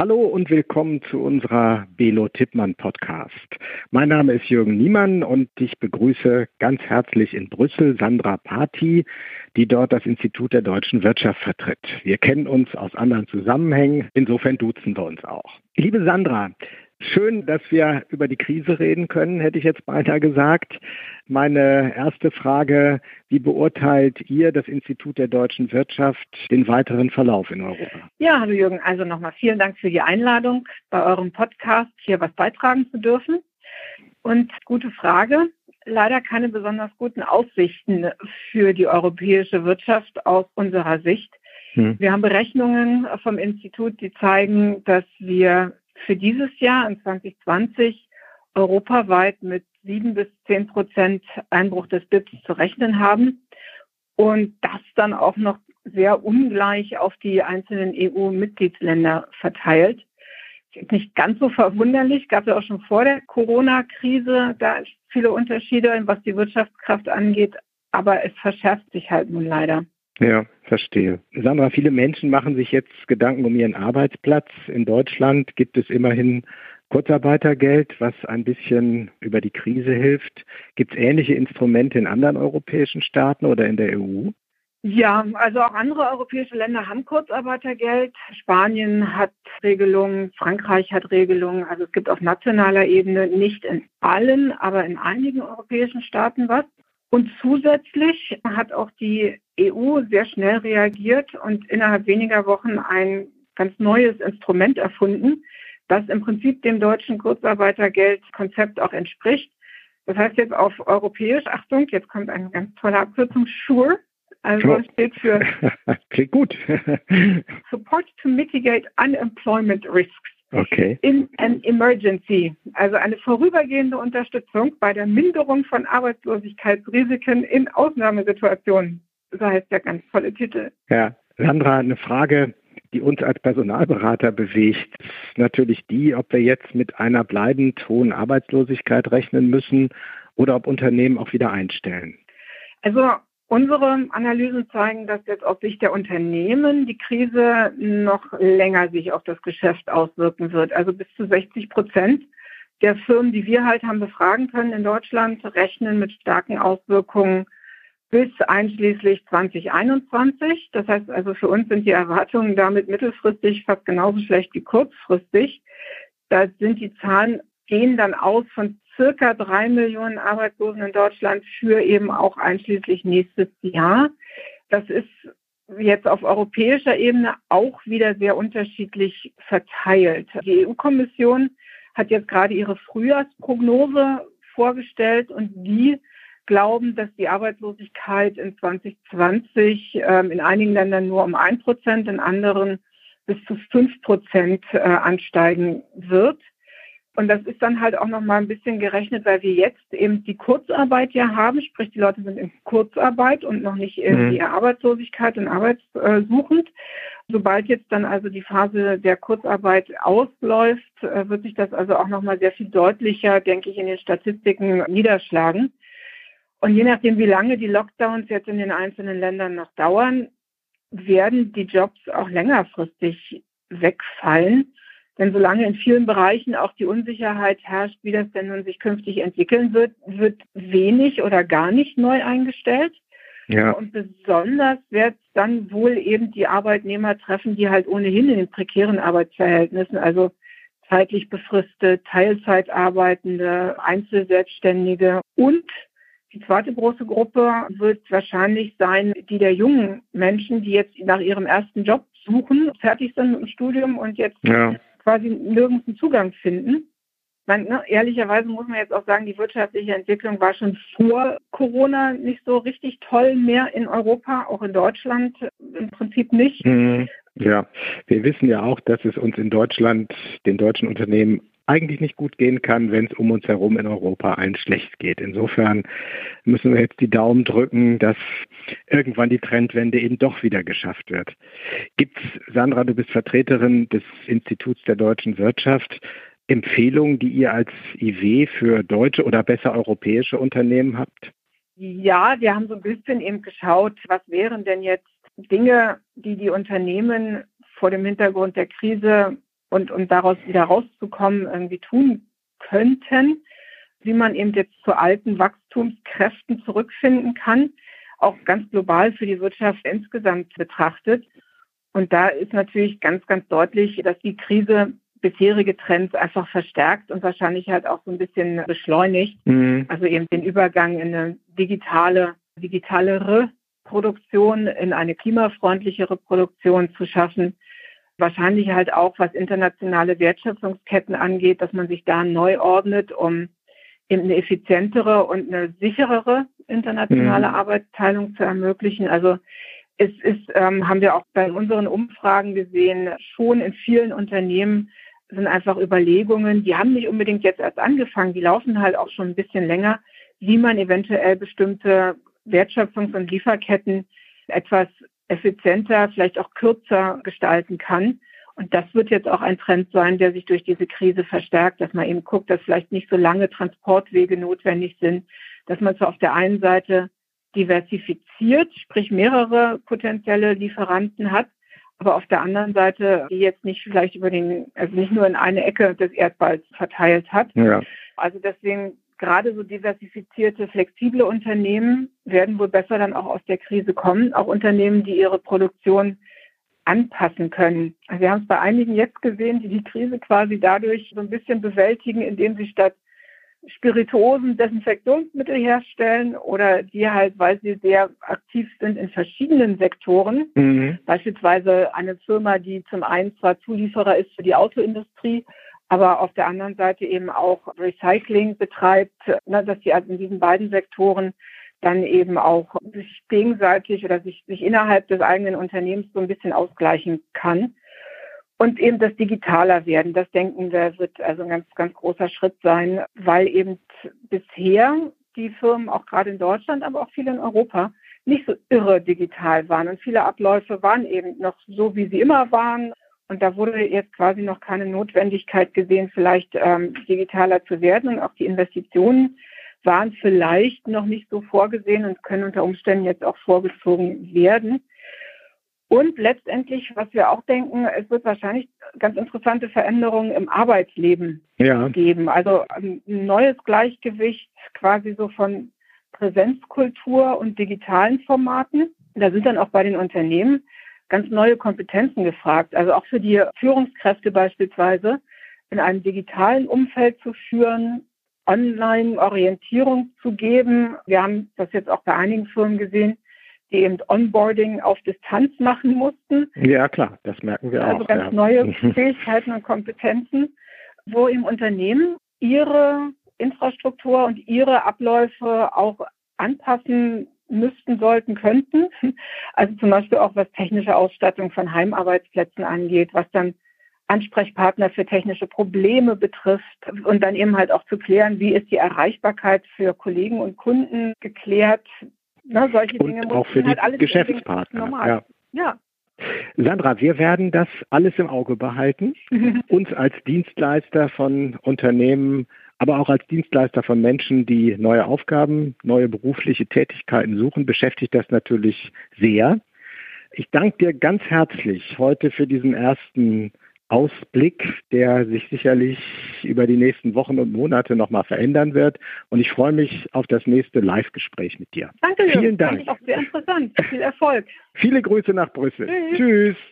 Hallo und willkommen zu unserer Belo Tippmann Podcast. Mein Name ist Jürgen Niemann und ich begrüße ganz herzlich in Brüssel Sandra Pati, die dort das Institut der deutschen Wirtschaft vertritt. Wir kennen uns aus anderen Zusammenhängen, insofern duzen wir uns auch. Liebe Sandra, Schön, dass wir über die Krise reden können, hätte ich jetzt beinahe gesagt. Meine erste Frage, wie beurteilt ihr, das Institut der deutschen Wirtschaft, den weiteren Verlauf in Europa? Ja, hallo Jürgen, also nochmal vielen Dank für die Einladung, bei eurem Podcast hier was beitragen zu dürfen. Und gute Frage, leider keine besonders guten Aussichten für die europäische Wirtschaft aus unserer Sicht. Hm. Wir haben Berechnungen vom Institut, die zeigen, dass wir für dieses Jahr in 2020 europaweit mit sieben bis zehn Prozent Einbruch des BIPs zu rechnen haben und das dann auch noch sehr ungleich auf die einzelnen EU-Mitgliedsländer verteilt. Nicht ganz so verwunderlich, gab es auch schon vor der Corona-Krise da viele Unterschiede, was die Wirtschaftskraft angeht, aber es verschärft sich halt nun leider. Ja, verstehe. Sandra, viele Menschen machen sich jetzt Gedanken um ihren Arbeitsplatz. In Deutschland gibt es immerhin Kurzarbeitergeld, was ein bisschen über die Krise hilft. Gibt es ähnliche Instrumente in anderen europäischen Staaten oder in der EU? Ja, also auch andere europäische Länder haben Kurzarbeitergeld. Spanien hat Regelungen, Frankreich hat Regelungen. Also es gibt auf nationaler Ebene nicht in allen, aber in einigen europäischen Staaten was. Und zusätzlich hat auch die EU sehr schnell reagiert und innerhalb weniger Wochen ein ganz neues Instrument erfunden, das im Prinzip dem deutschen Kurzarbeitergeldkonzept auch entspricht. Das heißt jetzt auf europäisch, Achtung, jetzt kommt eine ganz tolle Abkürzung, SURE, also oh. steht für Klingt gut. Support to Mitigate Unemployment Risks. Okay. In an Emergency, also eine vorübergehende Unterstützung bei der Minderung von Arbeitslosigkeitsrisiken in Ausnahmesituationen. So heißt der ganz tolle Titel. Ja, Sandra, eine Frage, die uns als Personalberater bewegt, ist natürlich die, ob wir jetzt mit einer bleibend hohen Arbeitslosigkeit rechnen müssen oder ob Unternehmen auch wieder einstellen. Also Unsere Analysen zeigen, dass jetzt aus Sicht der Unternehmen die Krise noch länger sich auf das Geschäft auswirken wird. Also bis zu 60 Prozent der Firmen, die wir halt haben befragen können in Deutschland, rechnen mit starken Auswirkungen bis einschließlich 2021. Das heißt also für uns sind die Erwartungen damit mittelfristig fast genauso schlecht wie kurzfristig. Da sind die Zahlen gehen dann aus von circa drei Millionen Arbeitslosen in Deutschland für eben auch einschließlich nächstes Jahr. Das ist jetzt auf europäischer Ebene auch wieder sehr unterschiedlich verteilt. Die EU-Kommission hat jetzt gerade ihre Frühjahrsprognose vorgestellt und die glauben, dass die Arbeitslosigkeit in 2020 ähm, in einigen Ländern nur um ein Prozent, in anderen bis zu fünf Prozent äh, ansteigen wird. Und das ist dann halt auch noch mal ein bisschen gerechnet, weil wir jetzt eben die Kurzarbeit ja haben, sprich die Leute sind in Kurzarbeit und noch nicht in mhm. die Arbeitslosigkeit und arbeitssuchend. Sobald jetzt dann also die Phase der Kurzarbeit ausläuft, äh, wird sich das also auch noch mal sehr viel deutlicher, denke ich, in den Statistiken niederschlagen. Und je nachdem, wie lange die Lockdowns jetzt in den einzelnen Ländern noch dauern, werden die Jobs auch längerfristig wegfallen. Denn solange in vielen Bereichen auch die Unsicherheit herrscht, wie das denn nun sich künftig entwickeln wird, wird wenig oder gar nicht neu eingestellt. Ja. Und besonders wird dann wohl eben die Arbeitnehmer treffen, die halt ohnehin in den prekären Arbeitsverhältnissen, also zeitlich befristet, Teilzeit arbeitende, Einzelselbstständige und die zweite große Gruppe wird wahrscheinlich sein, die der jungen Menschen, die jetzt nach ihrem ersten Job suchen, fertig sind mit dem Studium und jetzt ja quasi nirgends einen Zugang finden. Man, ne, ehrlicherweise muss man jetzt auch sagen, die wirtschaftliche Entwicklung war schon vor Corona nicht so richtig toll mehr in Europa, auch in Deutschland im Prinzip nicht. Mhm. Ja, wir wissen ja auch, dass es uns in Deutschland, den deutschen Unternehmen eigentlich nicht gut gehen kann, wenn es um uns herum in Europa allen schlecht geht. Insofern müssen wir jetzt die Daumen drücken, dass irgendwann die Trendwende eben doch wieder geschafft wird. Gibt es, Sandra, du bist Vertreterin des Instituts der deutschen Wirtschaft, Empfehlungen, die ihr als IW für deutsche oder besser europäische Unternehmen habt? Ja, wir haben so ein bisschen eben geschaut, was wären denn jetzt Dinge, die die Unternehmen vor dem Hintergrund der Krise und, und daraus wieder rauszukommen irgendwie tun könnten, wie man eben jetzt zu alten Wachstumskräften zurückfinden kann, auch ganz global für die Wirtschaft insgesamt betrachtet. Und da ist natürlich ganz, ganz deutlich, dass die Krise bisherige Trends einfach verstärkt und wahrscheinlich halt auch so ein bisschen beschleunigt. Mhm. Also eben den Übergang in eine digitale, digitalere Produktion, in eine klimafreundlichere Produktion zu schaffen. Wahrscheinlich halt auch, was internationale Wertschöpfungsketten angeht, dass man sich da neu ordnet, um eben eine effizientere und eine sicherere internationale mhm. Arbeitsteilung zu ermöglichen. Also es ist, ähm, haben wir auch bei unseren Umfragen gesehen, schon in vielen Unternehmen sind einfach Überlegungen, die haben nicht unbedingt jetzt erst angefangen, die laufen halt auch schon ein bisschen länger, wie man eventuell bestimmte Wertschöpfungs- und Lieferketten etwas effizienter, vielleicht auch kürzer gestalten kann. Und das wird jetzt auch ein Trend sein, der sich durch diese Krise verstärkt, dass man eben guckt, dass vielleicht nicht so lange Transportwege notwendig sind, dass man zwar auf der einen Seite diversifiziert, sprich mehrere potenzielle Lieferanten hat, aber auf der anderen Seite, die jetzt nicht vielleicht über den, also nicht nur in eine Ecke des Erdballs verteilt hat. Ja. Also deswegen gerade so diversifizierte, flexible Unternehmen werden wohl besser dann auch aus der Krise kommen. Auch Unternehmen, die ihre Produktion anpassen können. Also wir haben es bei einigen jetzt gesehen, die die Krise quasi dadurch so ein bisschen bewältigen, indem sie statt Spirituosen Desinfektionsmittel herstellen oder die halt, weil sie sehr aktiv sind in verschiedenen Sektoren, mhm. beispielsweise eine Firma, die zum einen zwar Zulieferer ist für die Autoindustrie, aber auf der anderen Seite eben auch Recycling betreibt, ne, dass sie also in diesen beiden Sektoren dann eben auch sich gegenseitig oder sich, sich innerhalb des eigenen Unternehmens so ein bisschen ausgleichen kann. Und eben das digitaler werden, das denken wir, wird also ein ganz, ganz großer Schritt sein, weil eben bisher die Firmen auch gerade in Deutschland, aber auch viele in Europa nicht so irre digital waren. Und viele Abläufe waren eben noch so, wie sie immer waren. Und da wurde jetzt quasi noch keine Notwendigkeit gesehen, vielleicht ähm, digitaler zu werden. Und auch die Investitionen waren vielleicht noch nicht so vorgesehen und können unter Umständen jetzt auch vorgezogen werden. Und letztendlich, was wir auch denken, es wird wahrscheinlich ganz interessante Veränderungen im Arbeitsleben ja. geben. Also ein neues Gleichgewicht quasi so von Präsenzkultur und digitalen Formaten. Da sind dann auch bei den Unternehmen ganz neue Kompetenzen gefragt. Also auch für die Führungskräfte beispielsweise in einem digitalen Umfeld zu führen, Online-Orientierung zu geben. Wir haben das jetzt auch bei einigen Firmen gesehen, die eben Onboarding auf Distanz machen mussten. Ja, klar, das merken wir also auch. Also ganz ja. neue Fähigkeiten und Kompetenzen, wo im Unternehmen ihre Infrastruktur und ihre Abläufe auch anpassen müssten, sollten, könnten. Also zum Beispiel auch was technische Ausstattung von Heimarbeitsplätzen angeht, was dann Ansprechpartner für technische Probleme betrifft und dann eben halt auch zu klären, wie ist die Erreichbarkeit für Kollegen und Kunden geklärt, na, solche und Dinge auch für die halt Geschäftspartner. Ja. Sandra, wir werden das alles im Auge behalten. Uns als Dienstleister von Unternehmen, aber auch als Dienstleister von Menschen, die neue Aufgaben, neue berufliche Tätigkeiten suchen, beschäftigt das natürlich sehr. Ich danke dir ganz herzlich heute für diesen ersten Ausblick, der sich sicherlich über die nächsten Wochen und Monate nochmal verändern wird. Und ich freue mich auf das nächste Live-Gespräch mit dir. Danke, Vielen Dank. Fand ich auch sehr interessant. Viel Erfolg. Viele Grüße nach Brüssel. Tschüss. Tschüss.